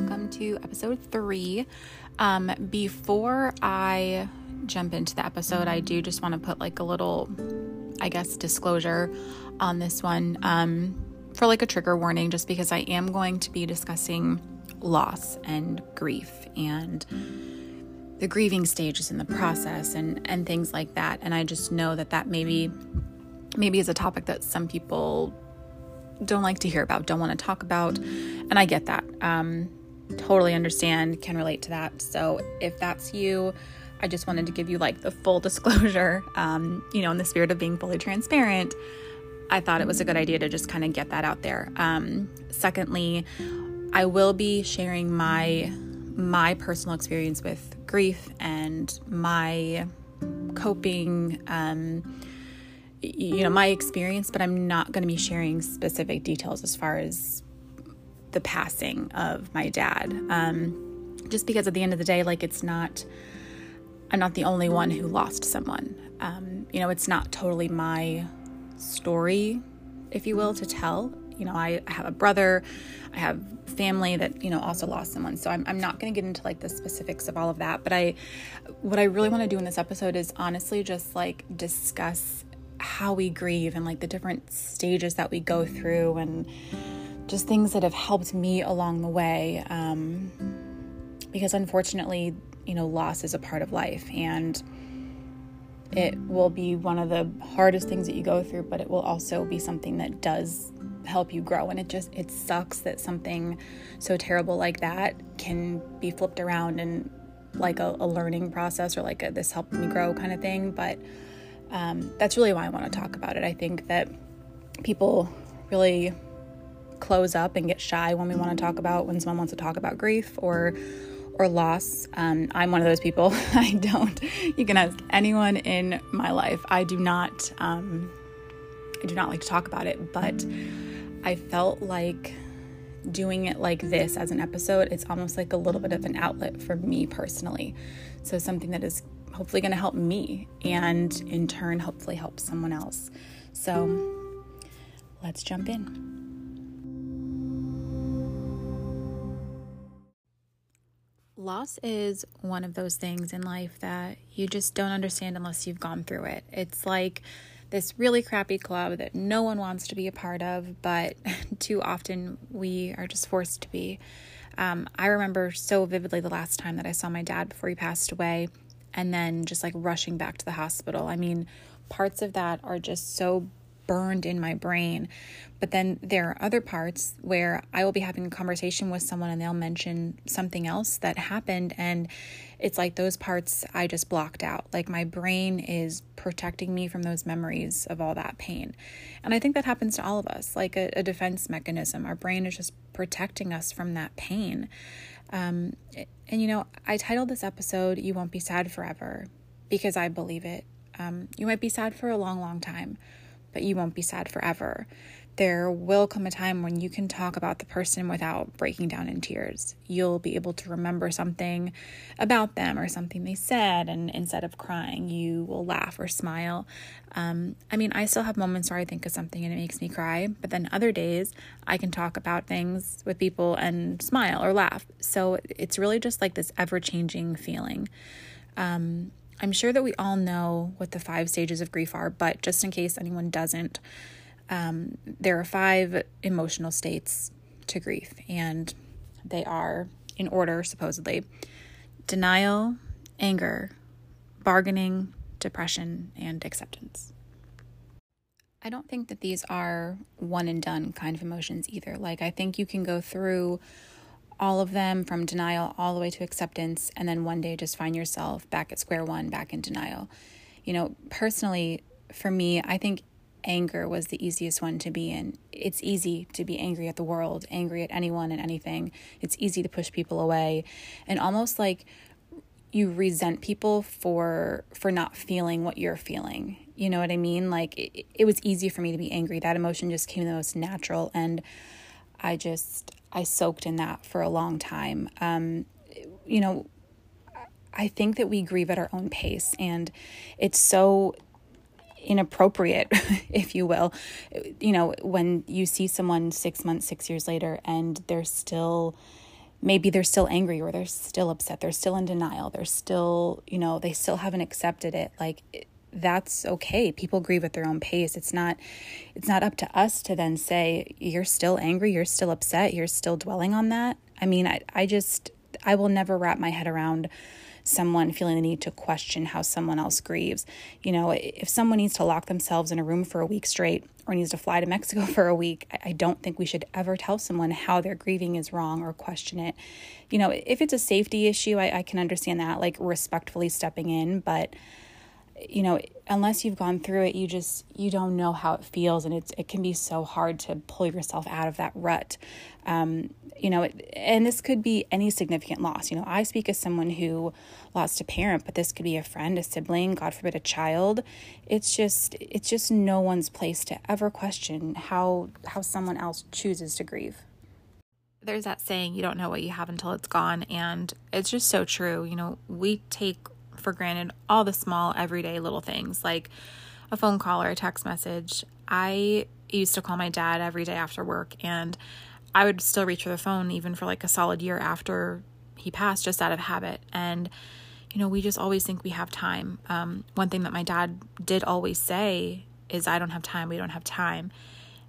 welcome to episode three. Um, before I jump into the episode, I do just want to put like a little, I guess, disclosure on this one um, for like a trigger warning, just because I am going to be discussing loss and grief and the grieving stages in the process and and things like that. And I just know that that maybe maybe is a topic that some people don't like to hear about, don't want to talk about. And I get that. Um, totally understand, can relate to that. So if that's you, I just wanted to give you like the full disclosure, um, you know, in the spirit of being fully transparent. I thought it was a good idea to just kind of get that out there. Um, secondly, I will be sharing my my personal experience with grief and my coping um, you know my experience but i'm not going to be sharing specific details as far as the passing of my dad. Um, just because at the end of the day like it's not i'm not the only one who lost someone. Um, you know it's not totally my story if you will to tell. You know i, I have a brother i have family that you know also lost someone. So i'm, I'm not going to get into like the specifics of all of that. But i what i really want to do in this episode is honestly just like discuss how we grieve and like the different stages that we go through and just things that have helped me along the way. Um, because unfortunately, you know, loss is a part of life and it will be one of the hardest things that you go through, but it will also be something that does help you grow. And it just, it sucks that something so terrible like that can be flipped around and like a, a learning process or like a this helped me grow kind of thing. But um, that's really why I want to talk about it. I think that people really close up and get shy when we want to talk about when someone wants to talk about grief or or loss. Um, I'm one of those people. I don't. You can ask anyone in my life. I do not. Um, I do not like to talk about it, but I felt like doing it like this as an episode. It's almost like a little bit of an outlet for me personally. So something that is hopefully going to help me and in turn, hopefully, help someone else. So let's jump in. Loss is one of those things in life that you just don't understand unless you've gone through it. It's like this really crappy club that no one wants to be a part of, but too often we are just forced to be. Um, I remember so vividly the last time that I saw my dad before he passed away and then just like rushing back to the hospital. I mean, parts of that are just so burned in my brain. But then there are other parts where I will be having a conversation with someone and they'll mention something else that happened. And it's like those parts I just blocked out. Like my brain is protecting me from those memories of all that pain. And I think that happens to all of us, like a, a defense mechanism. Our brain is just protecting us from that pain. Um, and you know, I titled this episode, You Won't Be Sad Forever, because I believe it. Um, you might be sad for a long, long time, but you won't be sad forever. There will come a time when you can talk about the person without breaking down in tears. You'll be able to remember something about them or something they said, and instead of crying, you will laugh or smile. Um, I mean, I still have moments where I think of something and it makes me cry, but then other days I can talk about things with people and smile or laugh. So it's really just like this ever changing feeling. Um, I'm sure that we all know what the five stages of grief are, but just in case anyone doesn't, um, there are five emotional states to grief, and they are in order, supposedly denial, anger, bargaining, depression, and acceptance. I don't think that these are one and done kind of emotions either. Like, I think you can go through all of them from denial all the way to acceptance, and then one day just find yourself back at square one, back in denial. You know, personally, for me, I think anger was the easiest one to be in. It's easy to be angry at the world, angry at anyone and anything. It's easy to push people away and almost like you resent people for for not feeling what you're feeling. You know what I mean? Like it, it was easy for me to be angry. That emotion just came the most natural and I just I soaked in that for a long time. Um, you know, I think that we grieve at our own pace, and it's so inappropriate, if you will. You know, when you see someone six months, six years later, and they're still maybe they're still angry or they're still upset they're still in denial they're still you know they still haven't accepted it like that's okay people grieve at their own pace it's not it's not up to us to then say you're still angry you're still upset you're still dwelling on that i mean i, I just i will never wrap my head around someone feeling the need to question how someone else grieves. You know, if someone needs to lock themselves in a room for a week straight or needs to fly to Mexico for a week, I don't think we should ever tell someone how their grieving is wrong or question it. You know, if it's a safety issue, I, I can understand that, like respectfully stepping in, but you know unless you've gone through it you just you don't know how it feels and it's it can be so hard to pull yourself out of that rut. Um, you know and this could be any significant loss. You know i speak as someone who lost a parent but this could be a friend a sibling god forbid a child. It's just it's just no one's place to ever question how how someone else chooses to grieve. There's that saying you don't know what you have until it's gone and it's just so true. You know we take for granted all the small, everyday little things like a phone call or a text message. I used to call my dad every day after work, and I would still reach for the phone even for like a solid year after he passed, just out of habit. And, you know, we just always think we have time. Um, one thing that my dad did always say is, I don't have time, we don't have time.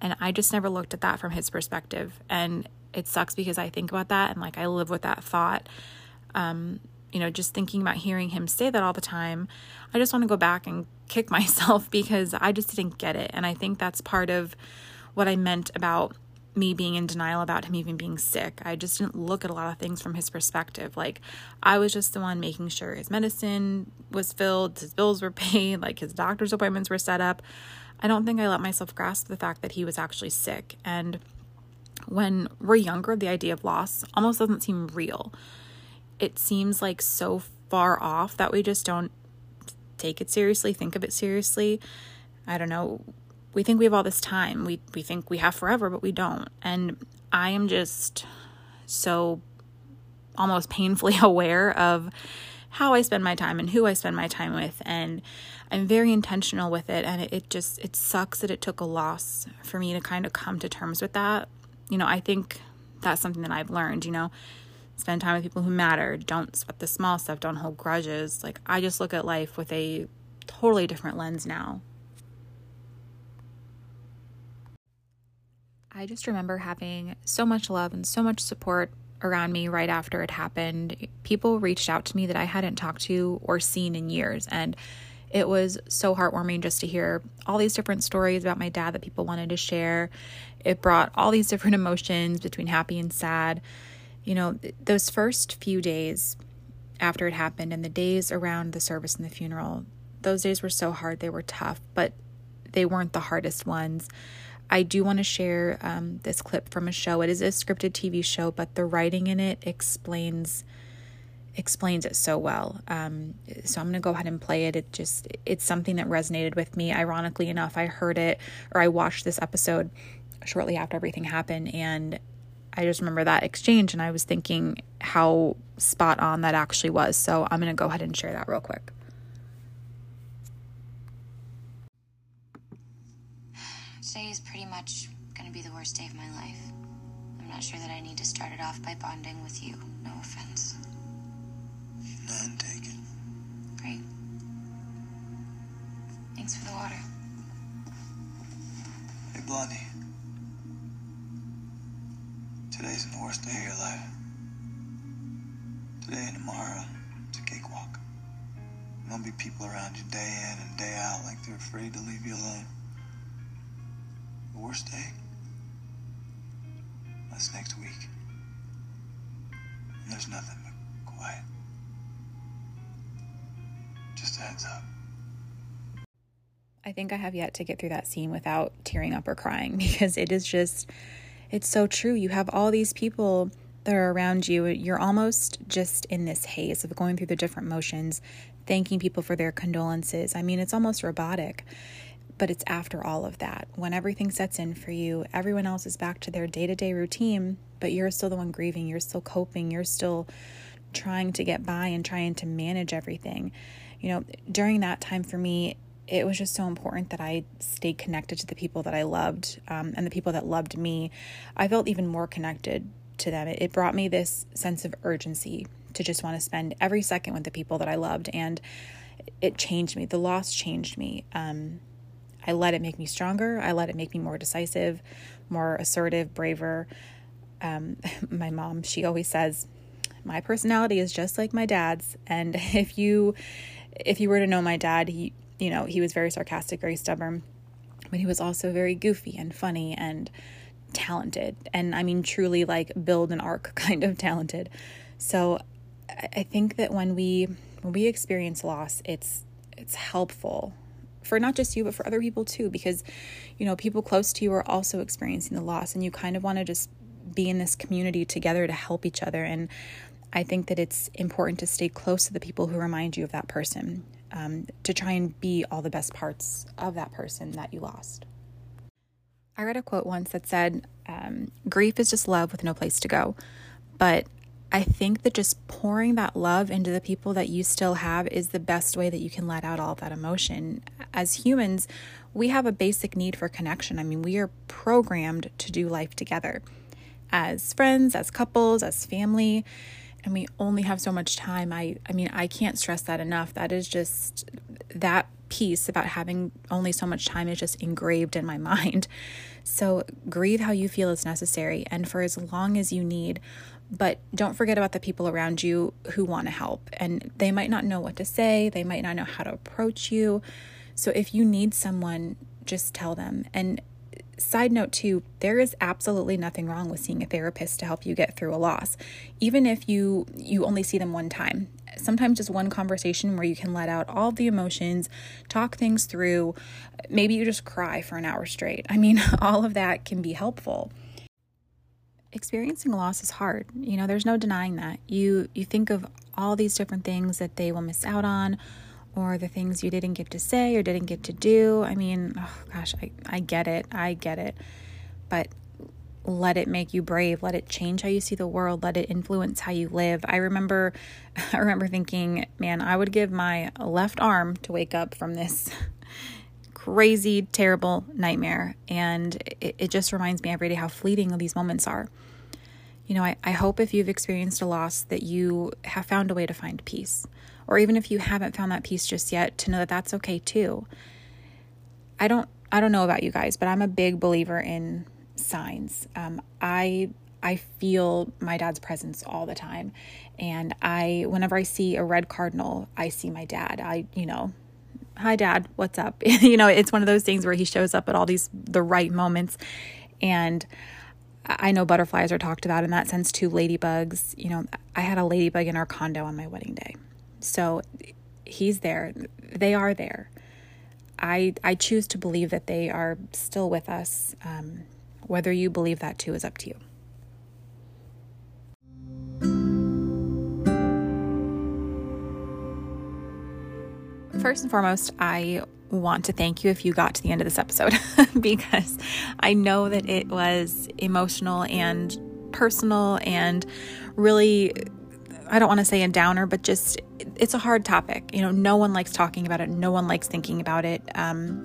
And I just never looked at that from his perspective. And it sucks because I think about that and like I live with that thought. Um, you know, just thinking about hearing him say that all the time, I just want to go back and kick myself because I just didn't get it. And I think that's part of what I meant about me being in denial about him even being sick. I just didn't look at a lot of things from his perspective. Like, I was just the one making sure his medicine was filled, his bills were paid, like his doctor's appointments were set up. I don't think I let myself grasp the fact that he was actually sick. And when we're younger, the idea of loss almost doesn't seem real it seems like so far off that we just don't take it seriously, think of it seriously. I don't know. We think we have all this time. We we think we have forever, but we don't. And I am just so almost painfully aware of how I spend my time and who I spend my time with and I'm very intentional with it and it, it just it sucks that it took a loss for me to kind of come to terms with that. You know, I think that's something that I've learned, you know spend time with people who matter. Don't sweat the small stuff. Don't hold grudges. Like i just look at life with a totally different lens now. I just remember having so much love and so much support around me right after it happened. People reached out to me that i hadn't talked to or seen in years and it was so heartwarming just to hear all these different stories about my dad that people wanted to share. It brought all these different emotions between happy and sad you know, those first few days after it happened and the days around the service and the funeral, those days were so hard. They were tough, but they weren't the hardest ones. I do want to share um, this clip from a show. It is a scripted TV show, but the writing in it explains explains it so well. Um, so I'm going to go ahead and play it. It just it's something that resonated with me. Ironically enough, I heard it or I watched this episode shortly after everything happened, and I just remember that exchange and I was thinking how spot on that actually was. So I'm going to go ahead and share that real quick. Today is pretty much going to be the worst day of my life. I'm not sure that I need to start it off by bonding with you. No offense. None taken. Great. Thanks for the water. Hey, Blondie. Worst day of your life. Today and tomorrow, it's a cakewalk. There'll be people around you day in and day out like they're afraid to leave you alone. The worst day? That's next week. And there's nothing but quiet. Just a heads up. I think I have yet to get through that scene without tearing up or crying because it is just it's so true. You have all these people that are around you. You're almost just in this haze of going through the different motions, thanking people for their condolences. I mean, it's almost robotic. But it's after all of that, when everything sets in for you, everyone else is back to their day to day routine, but you're still the one grieving, you're still coping, you're still trying to get by and trying to manage everything. You know, during that time for me, it was just so important that I stayed connected to the people that I loved um, and the people that loved me. I felt even more connected to them. It, it brought me this sense of urgency to just want to spend every second with the people that I loved. And it changed me. The loss changed me. Um, I let it make me stronger. I let it make me more decisive, more assertive, braver. Um, my mom, she always says, my personality is just like my dad's. And if you, if you were to know my dad, he, you know, he was very sarcastic, very stubborn, but he was also very goofy and funny and talented. And I mean, truly like build an ark kind of talented. So I think that when we when we experience loss, it's it's helpful for not just you but for other people too because you know people close to you are also experiencing the loss and you kind of want to just be in this community together to help each other and i think that it's important to stay close to the people who remind you of that person um, to try and be all the best parts of that person that you lost i read a quote once that said um, grief is just love with no place to go but I think that just pouring that love into the people that you still have is the best way that you can let out all that emotion. As humans, we have a basic need for connection. I mean, we are programmed to do life together as friends, as couples, as family, and we only have so much time. I I mean, I can't stress that enough. That is just that piece about having only so much time is just engraved in my mind. So, grieve how you feel is necessary and for as long as you need but don't forget about the people around you who want to help. And they might not know what to say, they might not know how to approach you. So if you need someone, just tell them. And side note too, there is absolutely nothing wrong with seeing a therapist to help you get through a loss. Even if you you only see them one time. Sometimes just one conversation where you can let out all the emotions, talk things through. Maybe you just cry for an hour straight. I mean, all of that can be helpful experiencing loss is hard. You know, there's no denying that. You you think of all these different things that they will miss out on or the things you didn't get to say or didn't get to do. I mean, oh gosh, I, I get it. I get it. But let it make you brave. Let it change how you see the world. Let it influence how you live. I remember I remember thinking, man, I would give my left arm to wake up from this crazy, terrible nightmare. And it, it just reminds me every day how fleeting these moments are. You know, I, I hope if you've experienced a loss that you have found a way to find peace. Or even if you haven't found that peace just yet, to know that that's okay too. I don't I don't know about you guys, but I'm a big believer in signs. Um, I I feel my dad's presence all the time. And I whenever I see a red cardinal, I see my dad. I, you know, hi dad what's up you know it's one of those things where he shows up at all these the right moments and i know butterflies are talked about in that sense too ladybugs you know i had a ladybug in our condo on my wedding day so he's there. They are there. I i choose to believe that they are still with us. Um, whether you believe that too is up to you. First and foremost, I want to thank you if you got to the end of this episode because I know that it was emotional and personal and really I don't want to say a downer, but just it's a hard topic. You know, no one likes talking about it. No one likes thinking about it. Um,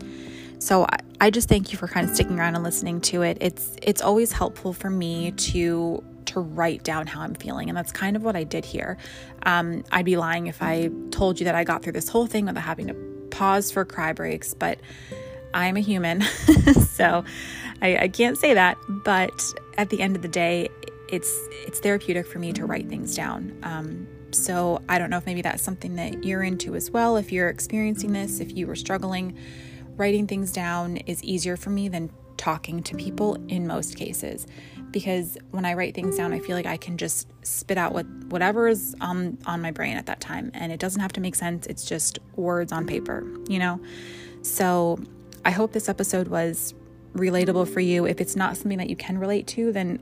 so I, I just thank you for kind of sticking around and listening to it. It's it's always helpful for me to to write down how I'm feeling. And that's kind of what I did here. Um, I'd be lying if I told you that I got through this whole thing without having to pause for cry breaks, but I'm a human. so I, I can't say that. But at the end of the day, it's it's therapeutic for me to write things down. Um, so I don't know if maybe that's something that you're into as well. If you're experiencing this, if you were struggling, writing things down is easier for me than talking to people in most cases because when I write things down, I feel like I can just spit out what whatever is on on my brain at that time, and it doesn't have to make sense. It's just words on paper, you know. So I hope this episode was relatable for you. If it's not something that you can relate to, then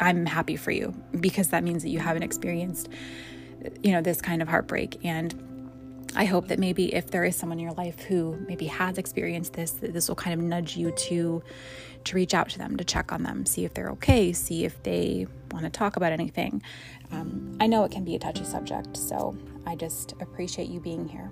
I'm happy for you because that means that you haven't experienced, you know, this kind of heartbreak and. I hope that maybe if there is someone in your life who maybe has experienced this, that this will kind of nudge you to to reach out to them, to check on them, see if they're okay, see if they want to talk about anything. Um, I know it can be a touchy subject, so I just appreciate you being here.